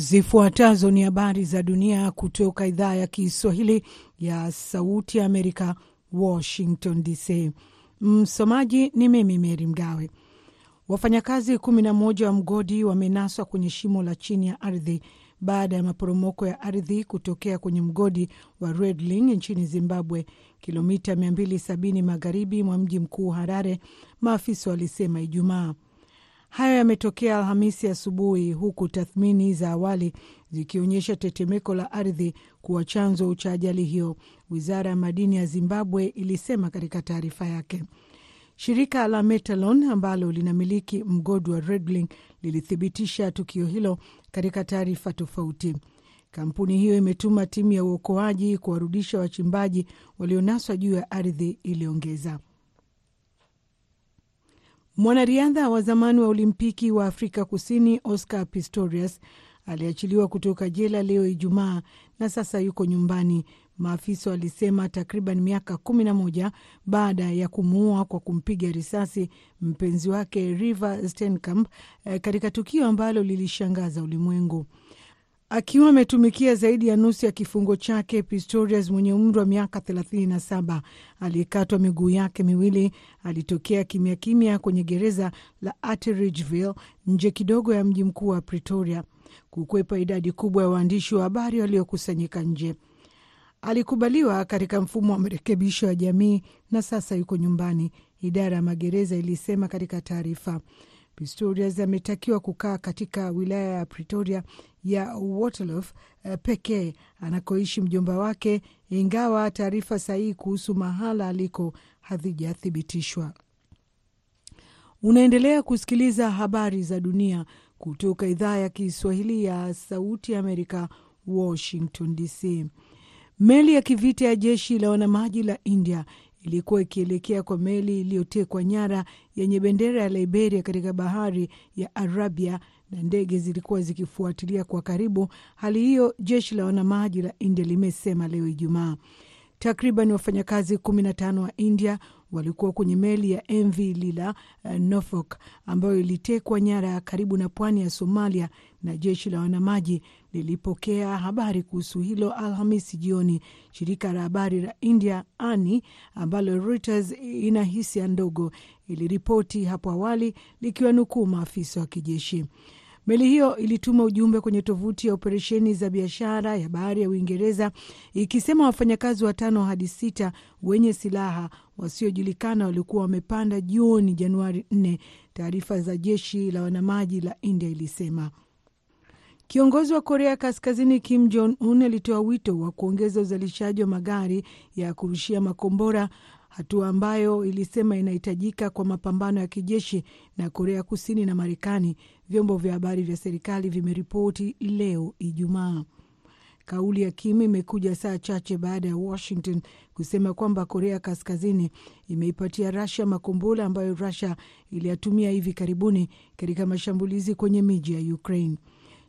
Zifuatazo ni habari za dunia kutoka idhaa ya Kiswahili ya Sauti ya Amerika, Washington DC. Msomaji ni mimi Meri Mgawe. Wafanyakazi kumi na moja wa mgodi wamenaswa kwenye shimo la chini ya ardhi baada ya maporomoko ya ardhi kutokea kwenye mgodi wa Redling nchini Zimbabwe, kilomita 270 magharibi mwa mji mkuu Harare, maafisa walisema Ijumaa. Hayo yametokea Alhamisi asubuhi, huku tathmini za awali zikionyesha tetemeko la ardhi kuwa chanzo cha ajali hiyo, wizara ya madini ya Zimbabwe ilisema katika taarifa yake. Shirika la Metalon ambalo linamiliki mgodi wa Redling lilithibitisha tukio hilo katika taarifa tofauti. Kampuni hiyo imetuma timu ya uokoaji kuwarudisha wachimbaji walionaswa juu ya ardhi, iliongeza. Mwanariadha wa zamani wa Olimpiki wa Afrika Kusini Oscar Pistorius aliachiliwa kutoka jela leo Ijumaa na sasa yuko nyumbani, maafisa walisema, takriban miaka kumi na moja baada ya kumuua kwa kumpiga risasi mpenzi wake Reeva Steenkamp katika tukio ambalo lilishangaza ulimwengu. Akiwa ametumikia zaidi ya nusu ya kifungo chake, Pistorius mwenye umri wa miaka 37 aliyekatwa miguu yake miwili alitokea kimya kimya kwenye gereza la Atteridgeville nje kidogo ya mji mkuu wa Pretoria kukwepa idadi kubwa ya waandishi wa habari waliokusanyika nje. Alikubaliwa katika mfumo wa marekebisho ya jamii na sasa yuko nyumbani, idara ya magereza ilisema katika taarifa. Pistorius ametakiwa kukaa katika wilaya ya Pretoria ya Waterloof uh, pekee anakoishi mjomba wake, ingawa taarifa sahihi kuhusu mahala aliko hazijathibitishwa. Unaendelea kusikiliza habari za dunia kutoka idhaa ya Kiswahili ya Sauti ya Amerika, Washington DC. Meli ya kivita ya jeshi la wanamaji la India ilikuwa ikielekea kwa meli iliyotekwa nyara yenye bendera ya Liberia katika bahari ya Arabia na ndege zilikuwa zikifuatilia kwa karibu hali hiyo, jeshi la wanamaji la India limesema leo Ijumaa. Takriban wafanyakazi 15 wa India walikuwa kwenye meli ya MV Lila uh, Norfolk ambayo ilitekwa nyara karibu na pwani ya Somalia, na jeshi la wanamaji lilipokea habari kuhusu hilo Alhamisi jioni. Shirika la habari la India ANI ambalo Reuters ina hisia ndogo iliripoti hapo awali likiwanukuu maafisa wa kijeshi. Meli hiyo ilituma ujumbe kwenye tovuti ya operesheni za biashara ya bahari ya Uingereza ikisema wafanyakazi watano hadi sita wenye silaha wasiojulikana walikuwa wamepanda jioni Januari 4, taarifa za jeshi la wanamaji la India ilisema. Kiongozi wa Korea Kaskazini Kim Jong Un alitoa wito wa kuongeza uzalishaji wa magari ya kurushia makombora hatua ambayo ilisema inahitajika kwa mapambano ya kijeshi na Korea Kusini na Marekani, vyombo vya habari vya serikali vimeripoti leo Ijumaa. Kauli ya Kim imekuja saa chache baada ya Washington kusema kwamba Korea Kaskazini imeipatia Russia makombora ambayo Rasia iliyatumia hivi karibuni katika mashambulizi kwenye miji ya Ukraine.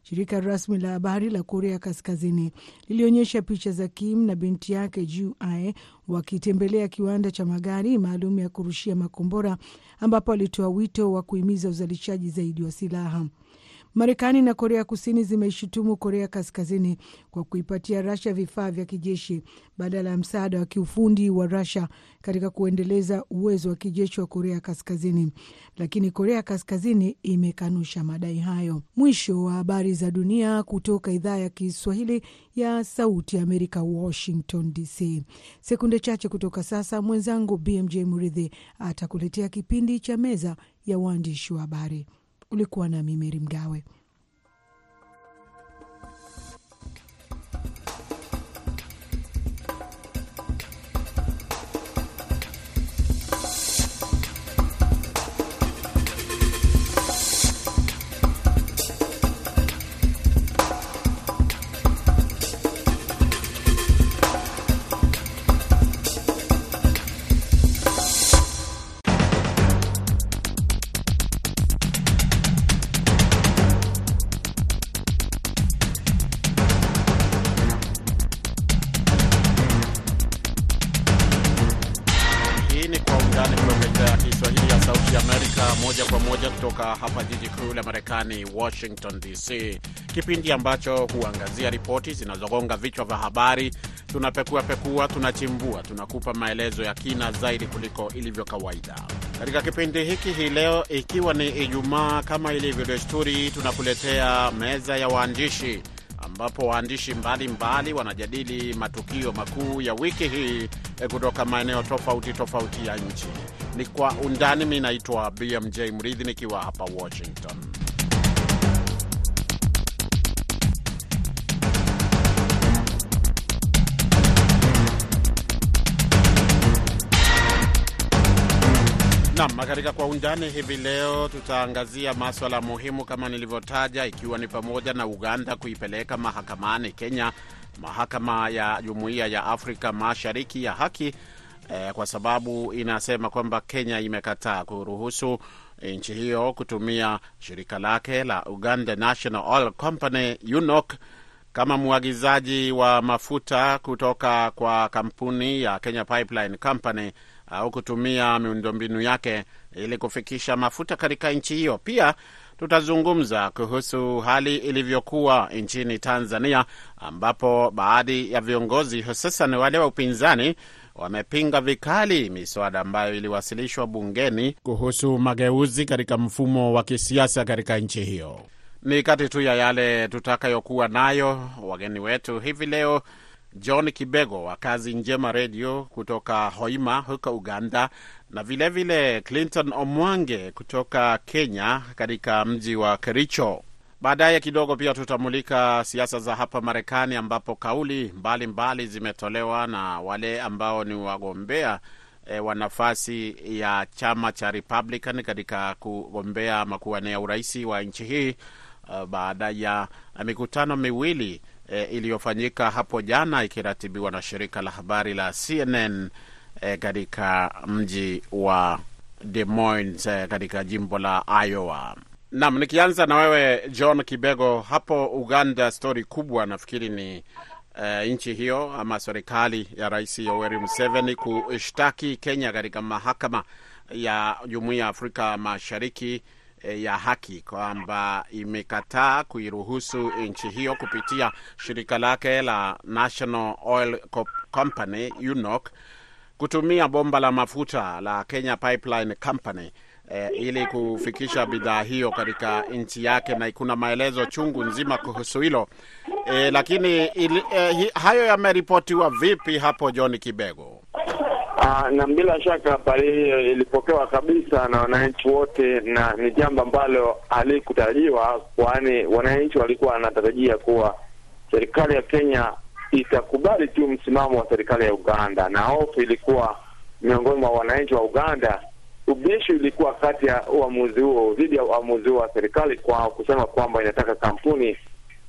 Shirika rasmi la habari la Korea Kaskazini lilionyesha picha za Kim na binti yake Ju Ae wakitembelea kiwanda cha magari maalum ya kurushia makombora ambapo alitoa wito wa kuhimiza uzalishaji zaidi wa silaha. Marekani na Korea Kusini zimeishutumu Korea Kaskazini kwa kuipatia Rasha vifaa vya kijeshi badala ya msaada wa kiufundi wa Rasha katika kuendeleza uwezo wa kijeshi wa Korea Kaskazini, lakini Korea Kaskazini imekanusha madai hayo. Mwisho wa habari za dunia kutoka idhaa ya Kiswahili ya Sauti ya Amerika, Washington DC. Sekunde chache kutoka sasa, mwenzangu BMJ Muridhi atakuletea kipindi cha Meza ya Waandishi wa Habari. Ulikuwa nami Meri Mgawe. Washington DC, kipindi ambacho huangazia ripoti zinazogonga vichwa vya habari. Tunapekua pekua, tunachimbua, tunakupa maelezo ya kina zaidi kuliko ilivyo kawaida. Katika kipindi hiki hii leo, ikiwa ni Ijumaa, kama ilivyo desturi, tunakuletea meza ya waandishi ambapo waandishi mbalimbali wanajadili matukio makuu ya wiki hii kutoka maeneo tofauti tofauti ya nchi. Ni kwa undani. Mi naitwa BMJ Mridhi nikiwa hapa Washington. Nam, katika kwa undani hivi leo tutaangazia maswala muhimu kama nilivyotaja, ikiwa ni pamoja na Uganda kuipeleka mahakamani Kenya mahakama ya Jumuiya ya Afrika Mashariki ya haki eh, kwa sababu inasema kwamba Kenya imekataa kuruhusu nchi hiyo kutumia shirika lake la Uganda National Oil Company UNOC kama mwagizaji wa mafuta kutoka kwa kampuni ya Kenya Pipeline Company au kutumia miundombinu yake ili kufikisha mafuta katika nchi hiyo. Pia tutazungumza kuhusu hali ilivyokuwa nchini Tanzania, ambapo baadhi ya viongozi hususan wale wa upinzani wamepinga vikali miswada ambayo iliwasilishwa bungeni kuhusu mageuzi katika mfumo wa kisiasa katika nchi hiyo. Ni kati tu ya yale tutakayokuwa nayo. Wageni wetu hivi leo John Kibego wa Kazi Njema Redio kutoka Hoima huko Uganda, na vilevile vile Clinton Omwange kutoka Kenya katika mji wa Kericho. Baadaye kidogo pia tutamulika siasa za hapa Marekani, ambapo kauli mbalimbali mbali zimetolewa na wale ambao ni wagombea e, wa nafasi ya chama cha Republican katika kugombea makuwania urais wa nchi hii uh, baada ya mikutano miwili E, iliyofanyika hapo jana ikiratibiwa na shirika la habari la CNN katika e, mji wa Des Moines e, katika jimbo la Iowa. Naam, nikianza na wewe John Kibego hapo Uganda, stori kubwa nafikiri ni e, nchi hiyo ama serikali ya Rais Yoweri Museveni kushtaki Kenya katika mahakama ya Jumuiya ya Afrika Mashariki ya haki kwamba imekataa kuiruhusu nchi hiyo kupitia shirika lake la National Oil Company UNOC kutumia bomba la mafuta la Kenya Pipeline Company eh, ili kufikisha bidhaa hiyo katika nchi yake, na kuna maelezo chungu nzima kuhusu hilo eh, lakini ili, eh, hayo yameripotiwa vipi hapo John Kibego? Uh, na bila shaka habari hiyo ilipokewa kabisa na wananchi wote, na ni jambo ambalo halikutarajiwa, kwani wananchi walikuwa wanatarajia kuwa serikali ya Kenya itakubali tu msimamo wa serikali ya Uganda, na hofu ilikuwa miongoni mwa wananchi wa Uganda. Ubishi ilikuwa kati ya uamuzi huo dhidi ya uamuzi huo wa serikali kwa kusema kwamba inataka kampuni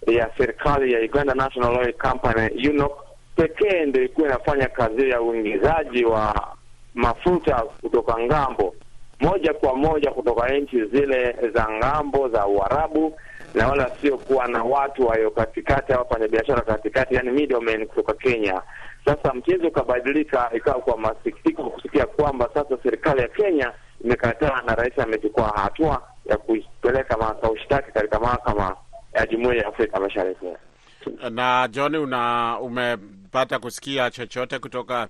ya serikali ya Uganda National Oil Company UNOC pekee ndio ilikuwa inafanya kazi ya uingizaji wa mafuta kutoka ng'ambo moja kwa moja kutoka nchi zile za ng'ambo za Uarabu, na wala sio kuwa na watu wayo katikati au wafanyabiashara katikati, yani middlemen kutoka Kenya. Sasa mchezo ukabadilika, ikawa kwa masikitiko kusikia kwamba sasa serikali ya Kenya imekataa na rais amechukua hatua ya kuipeleka ushtaki katika mahakama ya Jumuiya ya Afrika Mashariki. Na John, una umepata kusikia chochote kutoka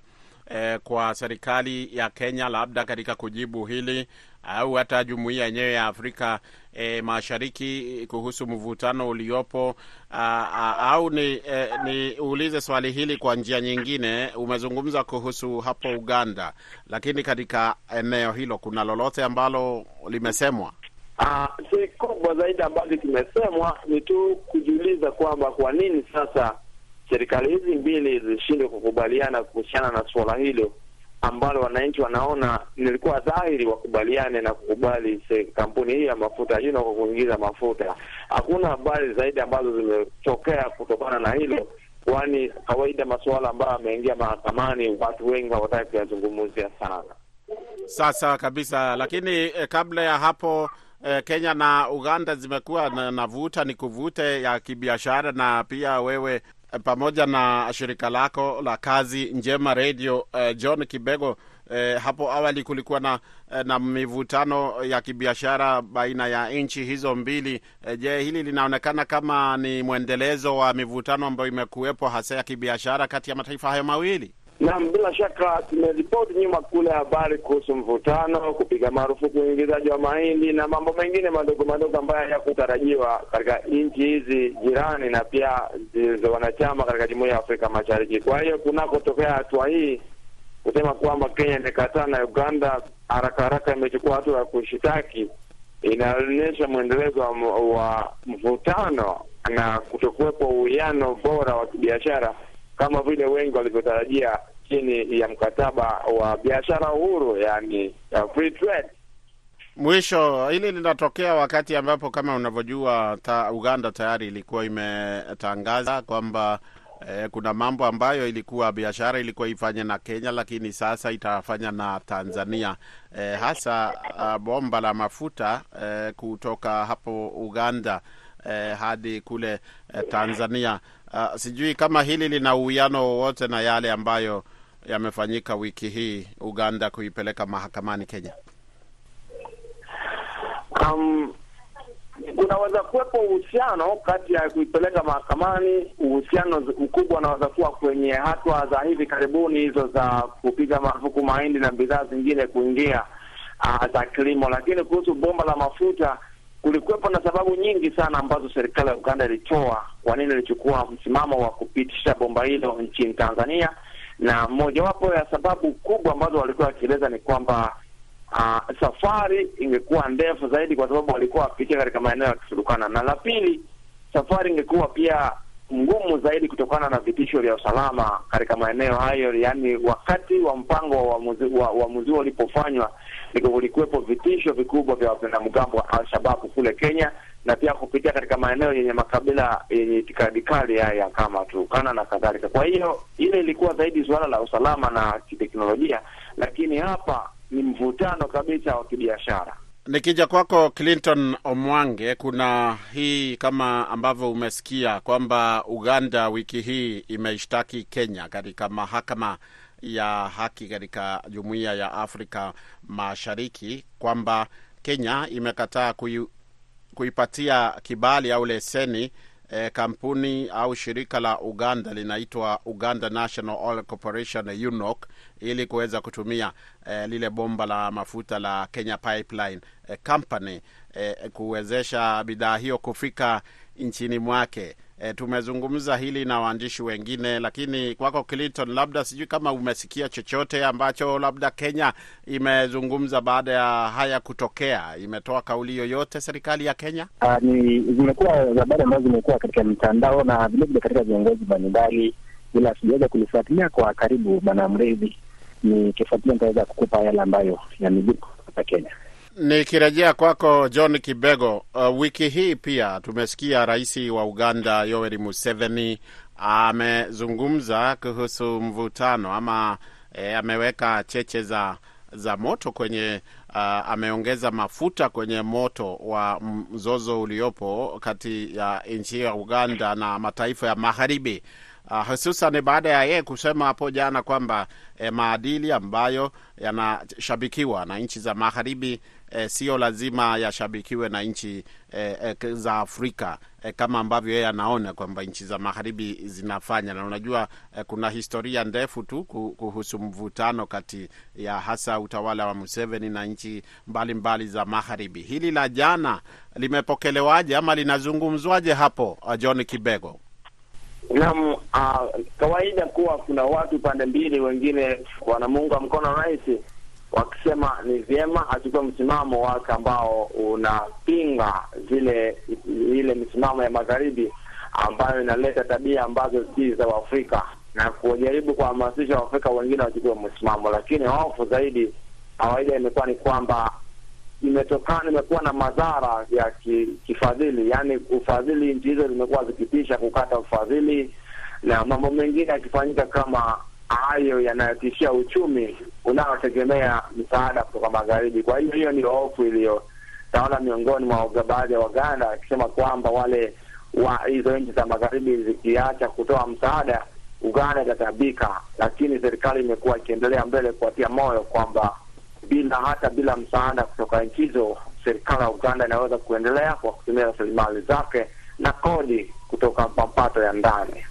eh, kwa serikali ya Kenya labda katika kujibu hili au hata jumuiya yenyewe ya Afrika eh, Mashariki kuhusu mvutano uliopo a, a, au ni eh, niulize swali hili kwa njia nyingine. Umezungumza kuhusu hapo Uganda, lakini katika eneo hilo kuna lolote ambalo limesemwa? Uh, si kubwa zaidi ambalo kimesemwa ni tu kujiuliza kwamba kwa nini sasa serikali hizi mbili zishindwe kukubaliana kuhusiana na suala hilo ambalo wananchi wanaona nilikuwa dhahiri wakubaliane na kukubali kampuni hii ya mafuta you kwa kuingiza mafuta. Hakuna habari zaidi ambazo zimetokea kutokana na hilo, kwani kawaida masuala ambayo yameingia mahakamani watu wengi hawataki kuyazungumzia sana. Sasa kabisa, lakini eh, kabla ya hapo eh, Kenya na Uganda zimekuwa na, na vuta ni kuvute ya kibiashara na pia wewe pamoja na shirika lako la kazi njema radio uh, John Kibego Eh, hapo awali kulikuwa na na mivutano ya kibiashara baina ya nchi hizo mbili. Eh, je, hili linaonekana kama ni mwendelezo wa mivutano ambayo imekuwepo hasa ya kibiashara kati ya mataifa hayo mawili? Naam, bila shaka tumeripoti nyuma kule habari kuhusu mvutano, kupiga marufuku uingizaji wa mahindi na mambo mengine madogo madogo ambayo hayakutarajiwa katika nchi hizi jirani na pia zilizo wanachama katika Jumuiya ya Afrika Mashariki. Kwa hiyo kunakotokea hatua hii kusema kwamba Kenya imekataa na Uganda haraka haraka imechukua hatua ya kushitaki, inaonyesha mwendelezo wa, wa mvutano na kutokuwepo uwiano bora wa kibiashara kama vile wengi walivyotarajia chini ya mkataba wa biashara uhuru, yani free trade. Mwisho, hili linatokea wakati ambapo kama unavyojua ta, Uganda tayari ilikuwa imetangaza kwamba eh, kuna mambo ambayo ilikuwa biashara ilikuwa ifanye na Kenya, lakini sasa itafanya na Tanzania eh, hasa ah, bomba la mafuta eh, kutoka hapo Uganda eh, hadi kule eh, Tanzania. Uh, sijui kama hili lina uwiano wowote na yale ambayo yamefanyika wiki hii Uganda kuipeleka mahakamani Kenya. Um, kunaweza kuwepo uhusiano kati ya kuipeleka mahakamani. Uhusiano mkubwa unaweza kuwa kwenye hatua za hivi karibuni hizo za kupiga marufuku mahindi na bidhaa zingine kuingia uh, za kilimo, lakini kuhusu bomba la mafuta kulikuwepo na sababu nyingi sana ambazo serikali ya Uganda ilitoa kwa nini ilichukua msimamo wa kupitisha bomba hilo nchini Tanzania, na mojawapo ya sababu kubwa ambazo walikuwa wakieleza ni kwamba uh, safari ingekuwa ndefu zaidi kwa sababu walikuwa wapitia katika maeneo ya Kisurukana, na la pili, safari ingekuwa pia ngumu zaidi kutokana na vitisho vya usalama katika maeneo hayo. Yaani, wakati wa mpango wa uamuzi huo ulipofanywa, ndiko kulikuwepo vitisho vikubwa vya wanamgambo wa Al-Shabaab kule Kenya, na pia kupitia katika maeneo yenye makabila yenye itikadi kali haya kama Turkana na kadhalika. Kwa hiyo ile ilikuwa zaidi suala la usalama na kiteknolojia, lakini hapa ni mvutano kabisa wa kibiashara. Nikija kwako Clinton Omwange, kuna hii kama ambavyo umesikia kwamba Uganda wiki hii imeishtaki Kenya katika mahakama ya haki katika Jumuiya ya Afrika Mashariki kwamba Kenya imekataa kui, kuipatia kibali au leseni eh, kampuni au shirika la Uganda linaitwa Uganda National Oil Corporation UNOC ili kuweza kutumia eh, lile bomba la mafuta la Kenya Pipeline eh, Company eh, kuwezesha bidhaa hiyo kufika nchini mwake. E, tumezungumza hili na waandishi wengine, lakini kwako Clinton, labda sijui kama umesikia chochote ambacho labda Kenya imezungumza baada ya haya kutokea. Imetoa kauli yoyote serikali ya Kenya? Uh, ni zimekuwa habari ambazo zimekuwa katika mitandao na vilevile katika viongozi mbalimbali, ila sijaweza kulifuatilia kwa karibu. Bwana Mrezi, nikifuatilia nitaweza kukupa yale ambayo yamejiri kutoka Kenya. Nikirejea kwako John Kibego, uh, wiki hii pia tumesikia rais wa Uganda Yoweri Museveni amezungumza kuhusu mvutano ama e, ameweka cheche za za moto kwenye uh, ameongeza mafuta kwenye moto wa mzozo uliopo kati ya nchi ya Uganda na mataifa ya magharibi. Uh, hususan baada ya yeye kusema hapo jana kwamba eh, maadili ambayo yanashabikiwa na nchi za magharibi eh, sio lazima yashabikiwe na nchi eh, eh, za Afrika eh, kama ambavyo yeye anaona kwamba nchi za magharibi zinafanya. Na unajua eh, kuna historia ndefu tu kuhusu mvutano kati ya hasa utawala wa Museveni na nchi mbalimbali za magharibi. Hili la jana limepokelewaje ama linazungumzwaje hapo, John Kibego? Naam, uh, kawaida kuwa kuna watu pande mbili, wengine wanamuunga mkono rais wakisema ni vyema achukue msimamo wake ambao unapinga zile ile misimamo ya magharibi ambayo inaleta tabia ambazo si za Waafrika. Na kujaribu kuhamasisha Waafrika wengine wachukue msimamo, lakini hofu zaidi kawaida imekuwa ni kwamba imetokana imekuwa na madhara ya ki, kifadhili, yaani ufadhili, nchi hizo zimekuwa zikitisha kukata ufadhili na mambo mengine yakifanyika kama hayo yanayotishia uchumi unaotegemea msaada kutoka magharibi. Kwa hiyo hiyo ndio hofu iliyotawala miongoni mwa baadhi ya Waganda akisema kwamba wale wa hizo nchi za magharibi zikiacha kutoa msaada, Uganda itatabika, lakini serikali imekuwa ikiendelea mbele kuwatia moyo kwamba bila hata bila msaada kutoka nchi hizo, serikali ya Uganda inaweza kuendelea kwa kutumia rasilimali zake na kodi kutoka mapato ya ndani.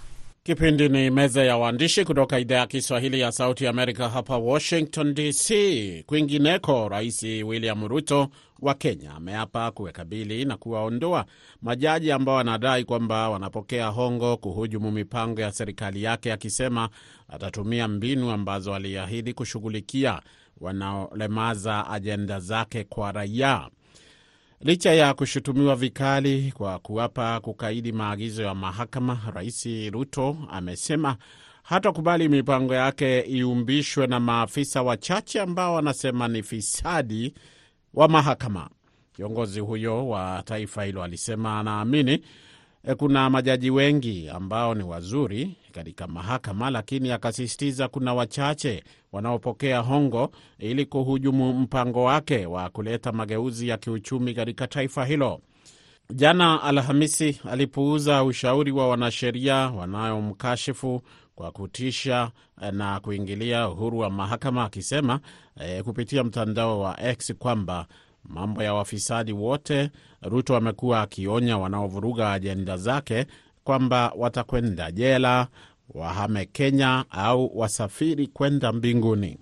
Kipindi ni meza ya waandishi kutoka idhaa ya Kiswahili ya Sauti Amerika hapa Washington DC. Kwingineko, Rais William Ruto wa Kenya ameapa kuwakabili na kuwaondoa majaji ambao wanadai kwamba wanapokea hongo kuhujumu mipango ya serikali yake, akisema atatumia mbinu ambazo aliahidi kushughulikia wanaolemaza ajenda zake kwa raia. Licha ya kushutumiwa vikali kwa kuwapa kukaidi maagizo ya mahakama, Rais Ruto amesema hatakubali mipango yake iumbishwe na maafisa wachache ambao wanasema ni fisadi wa mahakama. Kiongozi huyo wa taifa hilo alisema anaamini kuna majaji wengi ambao ni wazuri katika mahakama, lakini akasisitiza kuna wachache wanaopokea hongo ili kuhujumu mpango wake wa kuleta mageuzi ya kiuchumi katika taifa hilo. Jana Alhamisi alipuuza ushauri wa wanasheria wanayomkashifu kwa kutisha na kuingilia uhuru wa mahakama, akisema e, kupitia mtandao wa X kwamba mambo ya wafisadi wote. Ruto amekuwa akionya wanaovuruga ajenda zake kwamba watakwenda jela, wahame Kenya au wasafiri kwenda mbinguni.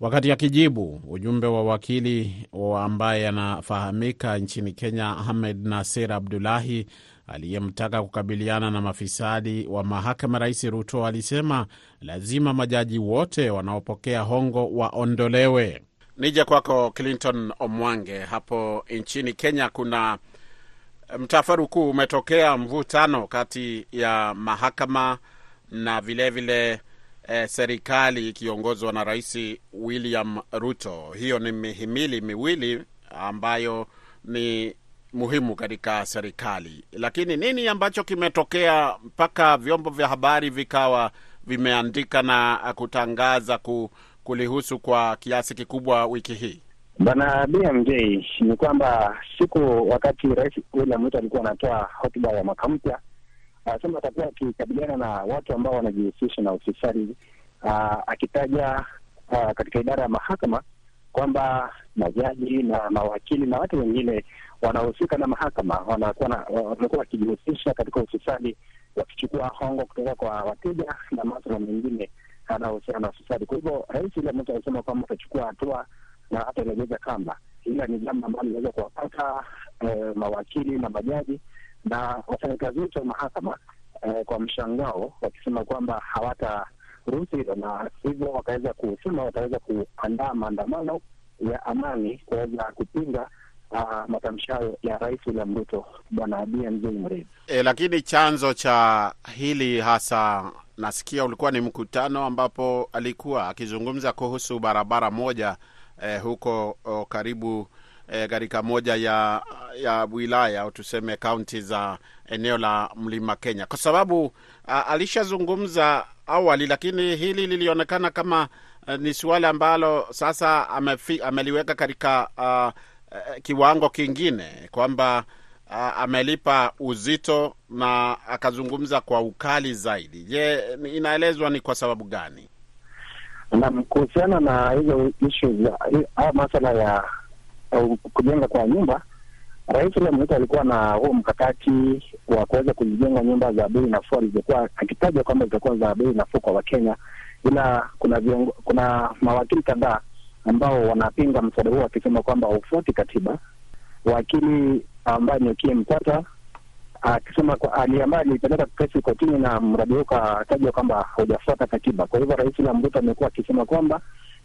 Wakati akijibu ujumbe wa wakili ambaye anafahamika nchini Kenya, Ahmed Nasir Abdulahi, aliyemtaka kukabiliana na mafisadi wa mahakama, Rais Ruto alisema lazima majaji wote wanaopokea hongo waondolewe. Nije kwako Clinton Omwange. Hapo nchini Kenya kuna mtafaruku umetokea, mvutano kati ya mahakama na vilevile vile, eh, serikali ikiongozwa na Rais William Ruto. Hiyo ni mihimili miwili ambayo ni muhimu katika serikali, lakini nini ambacho kimetokea mpaka vyombo vya habari vikawa vimeandika na kutangaza ku kulihusu kwa kiasi kikubwa wiki hii? Bwana BMJ, ni kwamba siku wakati Rais William Ruto alikuwa anatoa hotuba ya mwaka mpya, anasema atakuwa akikabiliana na watu ambao wanajihusisha na ufisadi, akitaja aa, katika idara ya mahakama kwamba majaji na mawakili na watu wengine wanahusika na mahakama wamekuwa wakijihusisha katika ufisadi, wakichukua hongo kutoka kwa wateja na maswala mengine anahusiana na ufisadi. Kwa hivyo rais William Ruto alisema kwamba atachukua hatua na hata ilegeza kamba, ila ni jambo ambalo linaweza kuwapata eh, mawakili na majaji na wafanyakazi wote wa mahakama eh, kwa mshangao, wakisema kwamba hawataruhusu hilo, na hivyo wakaweza kusema wataweza kuandaa maandamano ya amani kuweza kupinga uh, matamshi hayo ya rais William Ruto. Bwana BMJ Mridhi. E, lakini chanzo cha hili hasa nasikia ulikuwa ni mkutano ambapo alikuwa akizungumza kuhusu barabara moja eh, huko oh, karibu katika eh, moja ya ya wilaya au tuseme kaunti za eneo la Mlima Kenya, kwa sababu alishazungumza awali, lakini hili lilionekana kama eh, ni suala ambalo sasa amefi, ameliweka katika a, a, kiwango kingine kwamba a, amelipa uzito na akazungumza kwa ukali zaidi. Je, inaelezwa ni kwa sababu gani? Naam, kuhusiana na hizo ishu za haya masala ya kujenga kwa nyumba, Rais William Ruto alikuwa na huo mkakati wa kuweza kuzijenga nyumba za bei nafuu alizokuwa akitaja kwamba zitakuwa za bei nafuu kwa Wakenya, ila kuna viongo, kuna mawakili kadhaa ambao wanapinga mswada huo wakisema kwamba haufuati katiba. Wakili ambaye ni Okiya Mtata akisema ambaye alipeleka kesi kotini na mradi huo ukatajwa kwamba haujafuata katiba. Kwa hivyo Rais William Ruto amekuwa akisema kwamba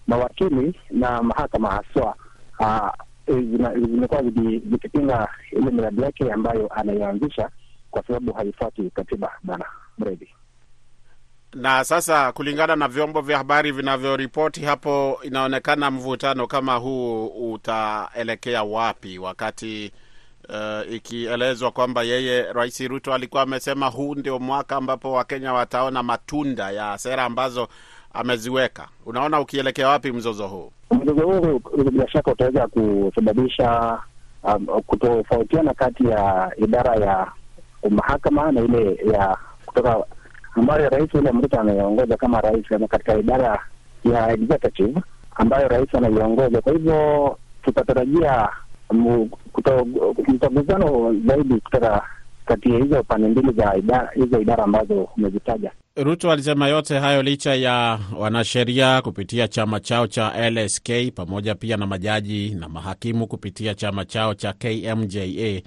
mawakili na mahakama haswa zimekuwa zikipinga ile miradi yake ambayo anaianzisha kwa sababu haifuati katiba. Bwana Mredi. Na sasa kulingana na vyombo vya habari vinavyoripoti hapo, inaonekana mvutano kama huu utaelekea wapi wakati Uh, ikielezwa kwamba yeye Rais Ruto alikuwa amesema huu ndio mwaka ambapo Wakenya wataona matunda ya sera ambazo ameziweka. Unaona ukielekea wapi mzozo huu? Mzozo huu bila shaka utaweza kusababisha um, kutofautiana kati ya idara ya mahakama na ile ya kutoka ambayo Rais William Ruto anaiongoza kama rais katika idara ya executive ambayo rais anaiongoza. Kwa hivyo tutatarajia mtaguzano zaidi kutoka kati ya hizo pande mbili za hizo idara ambazo umezitaja. Ruto alisema yote hayo licha ya wanasheria kupitia chama chao cha LSK pamoja pia na majaji na mahakimu kupitia chama chao cha KMJA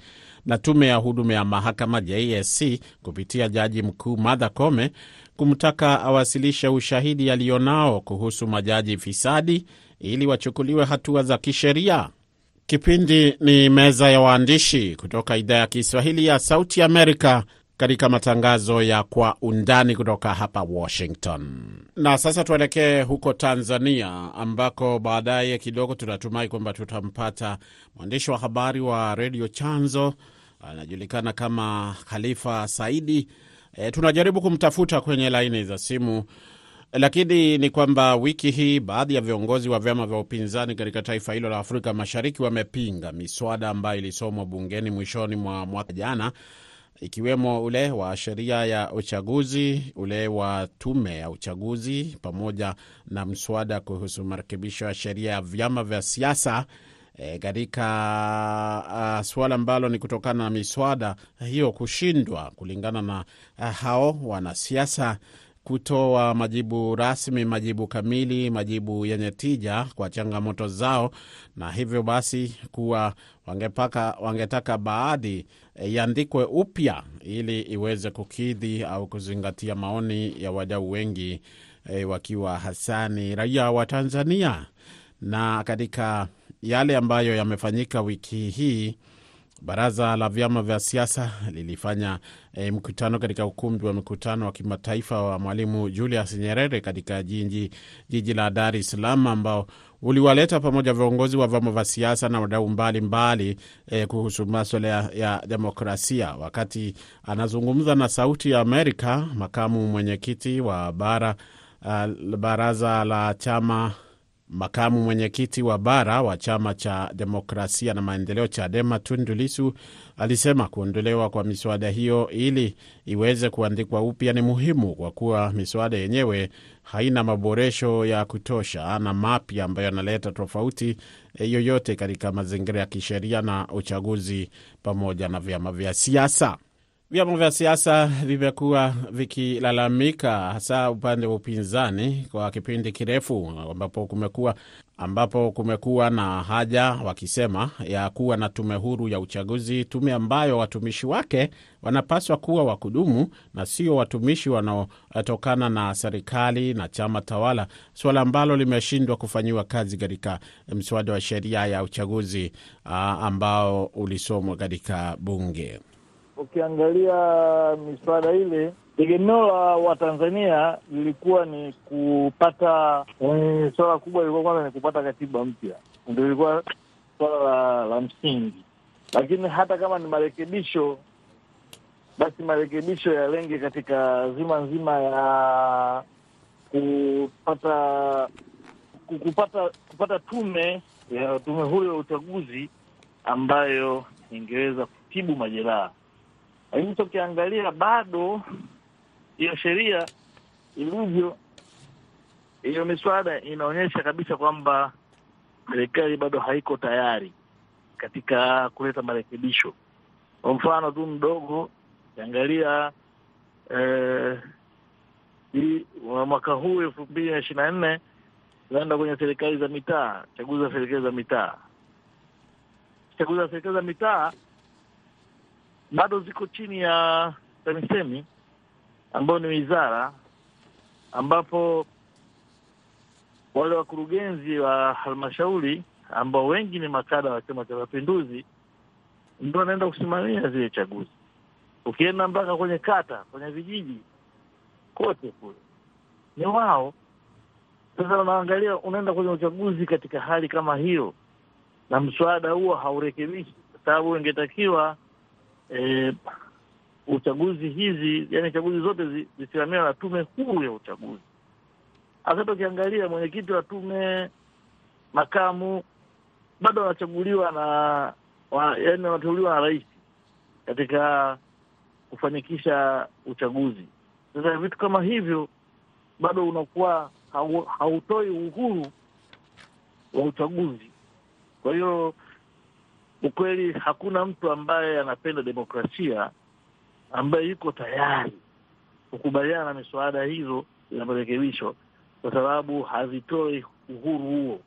na tume ya huduma ya mahakama JSC kupitia jaji mkuu Martha Koome kumtaka awasilishe ushahidi alionao kuhusu majaji fisadi ili wachukuliwe hatua za kisheria. Kipindi ni meza ya waandishi kutoka idhaa ya Kiswahili ya Sauti Amerika katika matangazo ya Kwa Undani kutoka hapa Washington. Na sasa tuelekee huko Tanzania, ambako baadaye kidogo tunatumai kwamba tutampata mwandishi wa habari wa redio Chanzo, anajulikana kama Khalifa Saidi. E, tunajaribu kumtafuta kwenye laini za simu, lakini ni kwamba wiki hii baadhi ya viongozi wa vyama vya upinzani katika taifa hilo la Afrika Mashariki wamepinga miswada ambayo ilisomwa bungeni mwishoni mwa mwaka jana ikiwemo ule wa sheria ya uchaguzi, ule wa tume ya uchaguzi, pamoja na mswada kuhusu marekebisho ya sheria ya vyama vya siasa katika suala ambalo ni kutokana na miswada hiyo kushindwa, kulingana na uh, hao wanasiasa kutoa majibu rasmi, majibu kamili, majibu yenye tija kwa changamoto zao, na hivyo basi kuwa wangepaka, wangetaka baadhi iandikwe e, upya ili iweze kukidhi au kuzingatia maoni ya wadau wengi e, wakiwa hasani raia wa Tanzania. Na katika yale ambayo yamefanyika wiki hii Baraza la vyama vya siasa lilifanya e, mkutano katika ukumbi wa mikutano wa kimataifa wa Mwalimu Julius Nyerere katika jiji, jiji la Dar es Salaam ambao uliwaleta pamoja viongozi wa vyama vya siasa na wadau mbalimbali e, kuhusu maswala ya, ya demokrasia. Wakati anazungumza na Sauti ya Amerika, makamu mwenyekiti wa bara, uh, baraza la chama makamu mwenyekiti wa bara wa chama cha demokrasia na maendeleo Chadema, Tundu Lissu alisema kuondolewa kwa miswada hiyo ili iweze kuandikwa upya ni muhimu kwa kuwa miswada yenyewe haina maboresho ya kutosha na mapya ambayo yanaleta tofauti yoyote katika mazingira ya kisheria na uchaguzi pamoja na vyama vya siasa. Vyama vya siasa vimekuwa vikilalamika hasa upande wa upinzani kwa kipindi kirefu, ambapo kumekuwa ambapo kumekuwa na haja wakisema ya kuwa na tume huru ya uchaguzi, tume ambayo watumishi wake wanapaswa kuwa wa kudumu na sio watumishi wanaotokana na serikali na chama tawala, suala ambalo limeshindwa kufanyiwa kazi katika mswada wa sheria ya uchaguzi ambao ulisomwa katika bunge. Ukiangalia miswada ile, tegemeo la Watanzania lilikuwa ni kupata e, swala kubwa lilikuwa kwanza ni kupata katiba mpya, ndio ilikuwa swala la, la msingi. Lakini hata kama ni marekebisho, basi marekebisho yalenge katika zima nzima ya kupata kupata kupata tume ya tume huru ya uchaguzi ambayo ingeweza kutibu majeraha lakini tukiangalia bado hiyo sheria ilivyo, hiyo miswada inaonyesha kabisa kwamba serikali bado haiko tayari katika kuleta marekebisho. Kwa mfano tu mdogo, ukiangalia eh, mwaka huu elfu mbili na ishirini na nne tunaenda kwenye serikali za mitaa, chaguzi za serikali za mitaa, chaguzi za serikali za mitaa bado ziko chini ya TAMISEMI ambayo ni wizara, ambapo wale wakurugenzi wa halmashauri ambao wengi ni makada wa Chama cha Mapinduzi ndio wanaenda kusimamia zile chaguzi. Ukienda mpaka kwenye kata, kwenye vijiji, kote kule ni wao. Sasa unaangalia, unaenda kwenye uchaguzi katika hali kama hiyo, na mswada huo haurekebishi, kwa sababu ingetakiwa E, uchaguzi hizi yani chaguzi zote zisimamiwa na tume huru ya uchaguzi. Hasa ukiangalia mwenyekiti wa tume, makamu bado wanachaguliwa na wa, yani wanateuliwa na rais katika kufanikisha uchaguzi. Sasa vitu kama hivyo bado unakuwa hautoi uhuru wa uchaguzi. Kwa hiyo ukweli, hakuna mtu ambaye anapenda demokrasia ambaye yuko tayari kukubaliana na miswada hizo ya marekebisho, kwa sababu hazitoi uhuru huo.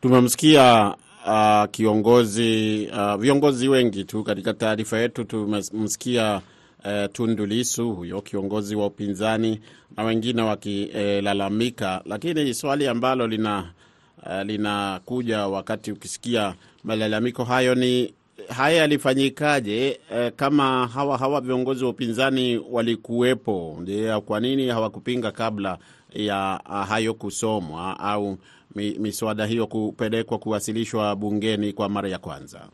Tumemsikia uh, kiongozi uh, viongozi wengi tu katika taarifa yetu tumemsikia uh, Tundu Lissu, huyo kiongozi wa upinzani na wengine wakilalamika, uh, lakini swali ambalo lina uh, linakuja wakati ukisikia malalamiko hayo ni haya yalifanyikaje? Eh, kama hawa hawa viongozi wa upinzani walikuwepo, kwa nini hawakupinga kabla ya hayo kusomwa au miswada hiyo kupelekwa kuwasilishwa bungeni kwa mara ya kwanza?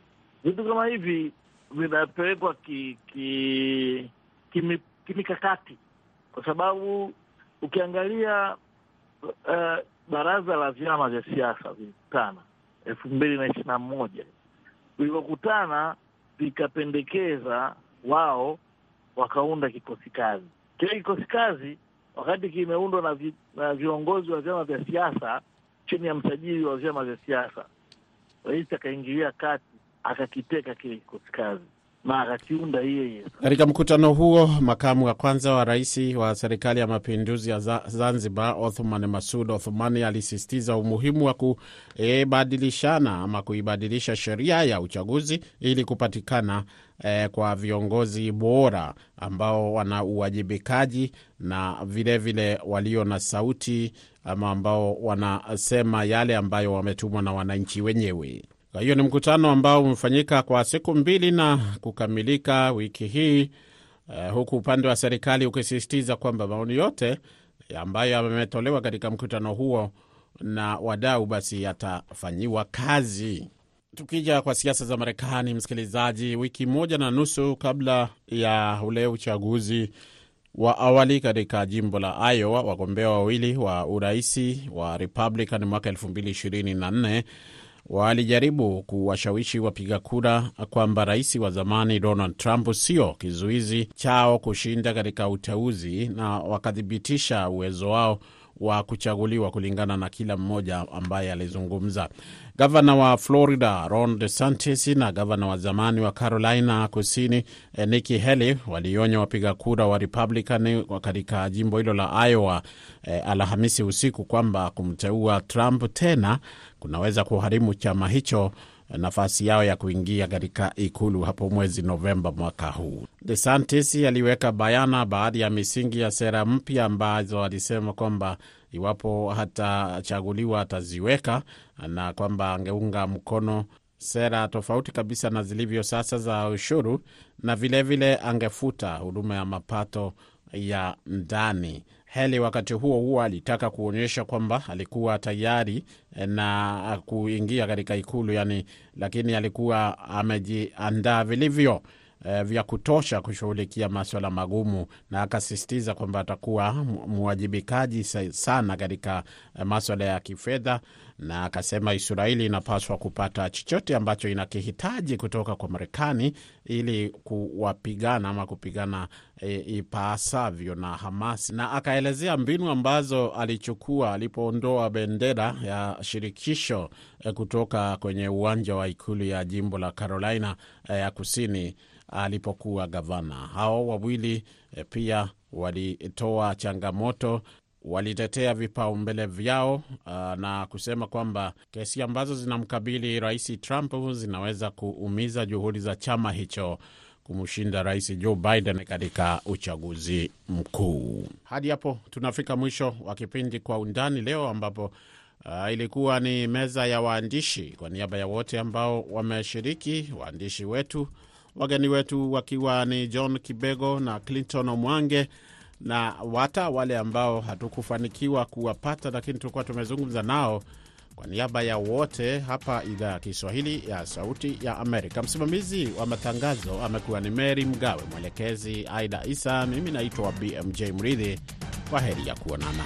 Vitu kama hivi vinapelekwa kimikakati ki, ki kwa sababu ukiangalia uh, baraza la vyama vya siasa vilikutana elfu mbili na ishirini na moja vilivyokutana vikapendekeza wao wakaunda kikosi kazi. Kile kikosi kazi wakati kimeundwa na, vi, na viongozi wa vyama vya siasa chini ya msajili wa vyama vya siasa, rais akaingilia kati akakiteka kile kikosi kazi na akakiunda yeye. Katika mkutano huo, makamu wa kwanza wa rais wa serikali ya mapinduzi ya Zanzibar, Othman Masud Othmani, alisisitiza umuhimu wa kubadilishana ama kuibadilisha sheria ya uchaguzi ili kupatikana eh, kwa viongozi bora ambao wana uwajibikaji na vilevile vile walio na sauti ama ambao wanasema yale ambayo wametumwa na wananchi wenyewe. Kwa hiyo ni mkutano ambao umefanyika kwa siku mbili na kukamilika wiki hii uh, huku upande wa serikali ukisisitiza kwamba maoni yote ambayo yametolewa katika mkutano huo na wadau basi yatafanyiwa kazi. Tukija kwa siasa za Marekani, msikilizaji, wiki moja na nusu kabla ya ule uchaguzi wa awali katika jimbo la Iowa, wagombea wawili wa uraisi wa Republican mwaka 2024 walijaribu kuwashawishi wapiga kura kwamba rais wa zamani Donald Trump sio kizuizi chao kushinda katika uteuzi, na wakathibitisha uwezo wao wa kuchaguliwa kulingana na kila mmoja ambaye alizungumza. Gavana wa Florida Ron DeSantis na gavana wa zamani wa Carolina Kusini Nikki Haley walionya wapiga kura wa Republican katika jimbo hilo la Iowa eh, Alhamisi usiku kwamba kumteua Trump tena kunaweza kuharimu chama hicho nafasi yao ya kuingia katika ikulu hapo mwezi Novemba mwaka huu. DeSantis aliweka bayana baadhi ya misingi ya sera mpya ambazo alisema kwamba iwapo hatachaguliwa ataziweka na kwamba angeunga mkono sera tofauti kabisa na zilivyo sasa za ushuru na vilevile vile angefuta huduma ya mapato ya ndani. Heli wakati huo huo alitaka kuonyesha kwamba alikuwa tayari na kuingia katika ikulu yani, lakini alikuwa amejiandaa vilivyo e, vya kutosha kushughulikia maswala magumu, na akasisitiza kwamba atakuwa mwajibikaji sana katika maswala ya kifedha, na akasema Israeli inapaswa kupata chochote ambacho inakihitaji kutoka kwa Marekani ili kuwapigana ama kupigana e, ipasavyo na Hamas, na akaelezea mbinu ambazo alichukua alipoondoa bendera ya shirikisho e, kutoka kwenye uwanja wa ikulu ya jimbo la Carolina e, ya kusini alipokuwa gavana. Hao wawili e, pia walitoa changamoto walitetea vipaumbele vyao uh, na kusema kwamba kesi ambazo zinamkabili rais Trump zinaweza kuumiza juhudi za chama hicho kumshinda rais Joe Biden katika uchaguzi mkuu. Hadi hapo tunafika mwisho wa kipindi Kwa Undani leo, ambapo uh, ilikuwa ni meza ya waandishi. Kwa niaba ya wote ambao wameshiriki, waandishi wetu, wageni wetu wakiwa ni John Kibego na Clinton Omwange na hata wale ambao hatukufanikiwa kuwapata, lakini tulikuwa tumezungumza nao. Kwa niaba ya wote hapa idhaa ya Kiswahili ya Sauti ya Amerika, msimamizi wa matangazo amekuwa ni Mary Mgawe, mwelekezi Aida Isa, mimi naitwa BMJ Mridhi. Kwa heri ya kuonana.